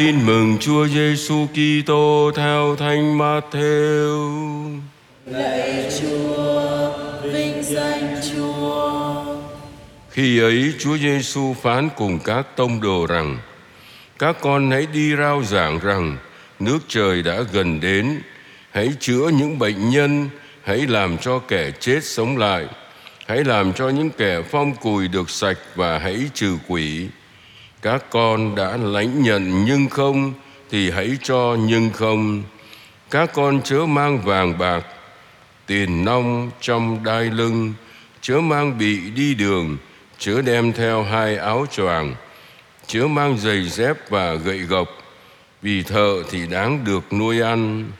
Tin mừng Chúa Giêsu Kitô theo Thánh Matthew. Lạy Chúa, vinh danh Chúa. Khi ấy Chúa Giêsu phán cùng các tông đồ rằng: Các con hãy đi rao giảng rằng nước trời đã gần đến, hãy chữa những bệnh nhân, hãy làm cho kẻ chết sống lại, hãy làm cho những kẻ phong cùi được sạch và hãy trừ quỷ các con đã lãnh nhận nhưng không thì hãy cho nhưng không. Các con chớ mang vàng bạc, tiền nong trong đai lưng, chớ mang bị đi đường, chớ đem theo hai áo choàng, chớ mang giày dép và gậy gộc, vì thợ thì đáng được nuôi ăn.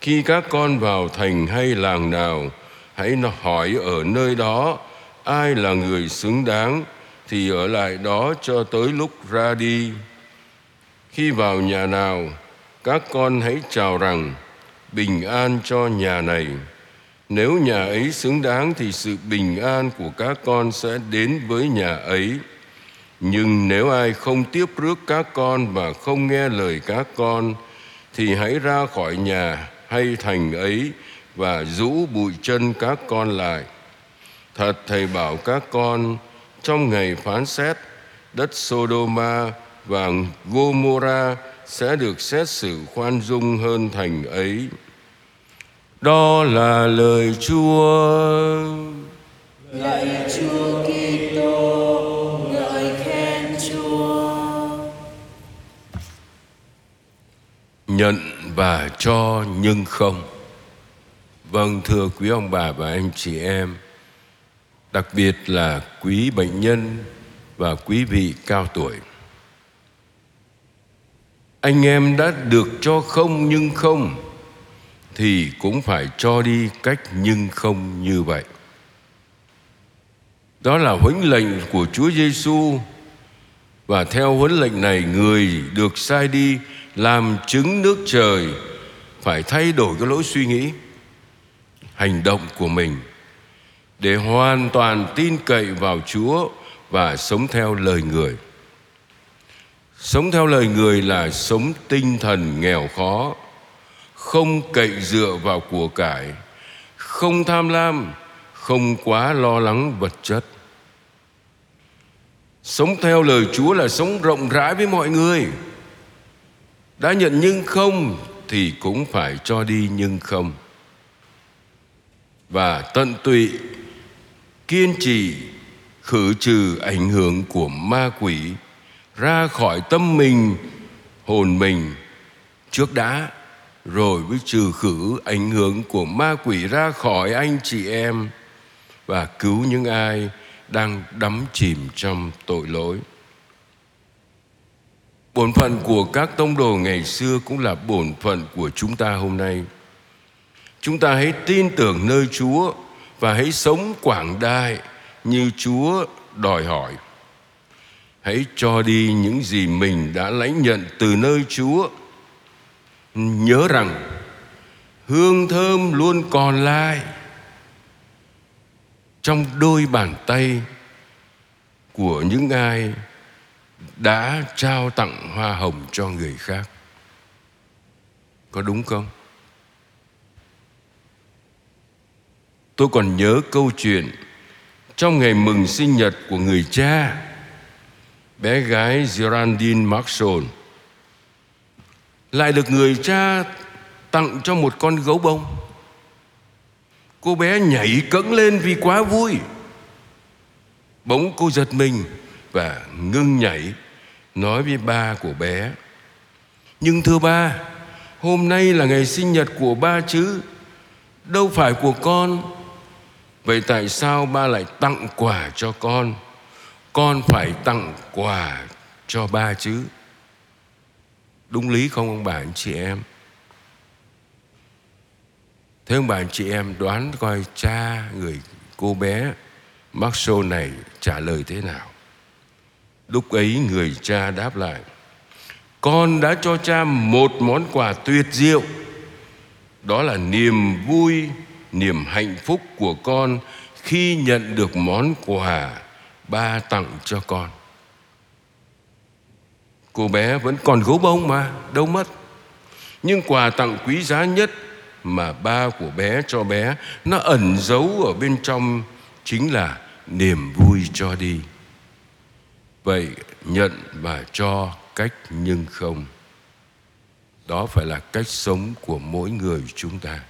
Khi các con vào thành hay làng nào, hãy hỏi ở nơi đó ai là người xứng đáng thì ở lại đó cho tới lúc ra đi. Khi vào nhà nào, các con hãy chào rằng, bình an cho nhà này. Nếu nhà ấy xứng đáng thì sự bình an của các con sẽ đến với nhà ấy. Nhưng nếu ai không tiếp rước các con và không nghe lời các con, thì hãy ra khỏi nhà hay thành ấy và rũ bụi chân các con lại. Thật thầy bảo các con trong ngày phán xét đất Sodoma và Gomorrah sẽ được xét xử khoan dung hơn thành ấy. Đó là lời Chúa. Lạy Chúa Kitô, ngợi khen Chúa. Nhận và cho nhưng không. Vâng thưa quý ông bà và anh chị em, đặc biệt là quý bệnh nhân và quý vị cao tuổi. Anh em đã được cho không nhưng không thì cũng phải cho đi cách nhưng không như vậy. Đó là huấn lệnh của Chúa Giêsu và theo huấn lệnh này, người được sai đi làm chứng nước trời phải thay đổi cái lối suy nghĩ, hành động của mình để hoàn toàn tin cậy vào Chúa và sống theo lời người. Sống theo lời người là sống tinh thần nghèo khó, không cậy dựa vào của cải, không tham lam, không quá lo lắng vật chất. Sống theo lời Chúa là sống rộng rãi với mọi người. Đã nhận nhưng không thì cũng phải cho đi nhưng không. Và tận tụy kiên trì, khử trừ ảnh hưởng của ma quỷ, ra khỏi tâm mình, hồn mình. Trước đã, rồi mới trừ khử ảnh hưởng của ma quỷ ra khỏi anh chị em và cứu những ai đang đắm chìm trong tội lỗi. Bổn phận của các tông đồ ngày xưa cũng là bổn phận của chúng ta hôm nay. Chúng ta hãy tin tưởng nơi chúa và hãy sống quảng đại như Chúa đòi hỏi. Hãy cho đi những gì mình đã lãnh nhận từ nơi Chúa. Nhớ rằng, hương thơm luôn còn lại trong đôi bàn tay của những ai đã trao tặng hoa hồng cho người khác. Có đúng không? Tôi còn nhớ câu chuyện trong ngày mừng sinh nhật của người cha, bé gái Geraldine Maxwell lại được người cha tặng cho một con gấu bông. Cô bé nhảy cẫng lên vì quá vui. Bỗng cô giật mình và ngưng nhảy nói với ba của bé. Nhưng thưa ba, hôm nay là ngày sinh nhật của ba chứ, đâu phải của con vậy tại sao ba lại tặng quà cho con? Con phải tặng quà cho ba chứ. Đúng lý không ông bà anh chị em? Thế ông bà anh chị em đoán coi cha người cô bé Maxwell này trả lời thế nào. Lúc ấy người cha đáp lại, con đã cho cha một món quà tuyệt diệu. Đó là niềm vui niềm hạnh phúc của con khi nhận được món quà ba tặng cho con. Cô bé vẫn còn gấu bông mà, đâu mất. Nhưng quà tặng quý giá nhất mà ba của bé cho bé, nó ẩn giấu ở bên trong, chính là niềm vui cho đi. Vậy nhận và cho cách nhưng không. Đó phải là cách sống của mỗi người chúng ta.